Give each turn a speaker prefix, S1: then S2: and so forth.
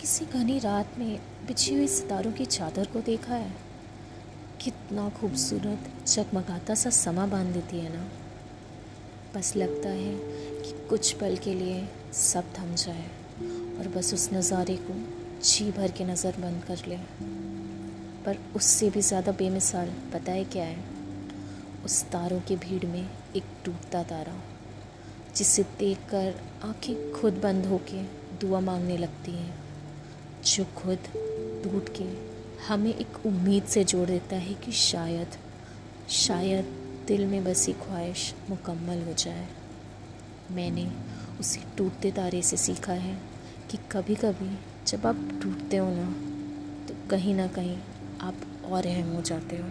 S1: किसी घनी रात में बिछी हुई सितारों की चादर को देखा है? कितना खूबसूरत चकमकाता सा समा बाँध देती है ना। बस लगता है कि कुछ पल के लिए सब थम जाए और बस उस नज़ारे को जी भर के नज़र बंद कर ले। पर उससे भी ज़्यादा बेमिसाल पता है क्या है? उस तारों की भीड़ में एक टूटता तारा। जिसे देखकर आँखें खुद बंद होके दुआ मांगने लगती हैं। जो खुद टूट के हमें एक उम्मीद से जोड़ देता है कि शायद शायद दिल में बसी ख्वाहिश मुकम्मल हो जाए। मैंने उसी टूटते तारे से सीखा है कि कभी कभी जब आप टूटते हो ना तो कहीं ना कहीं आप और अहम हो जाते हो।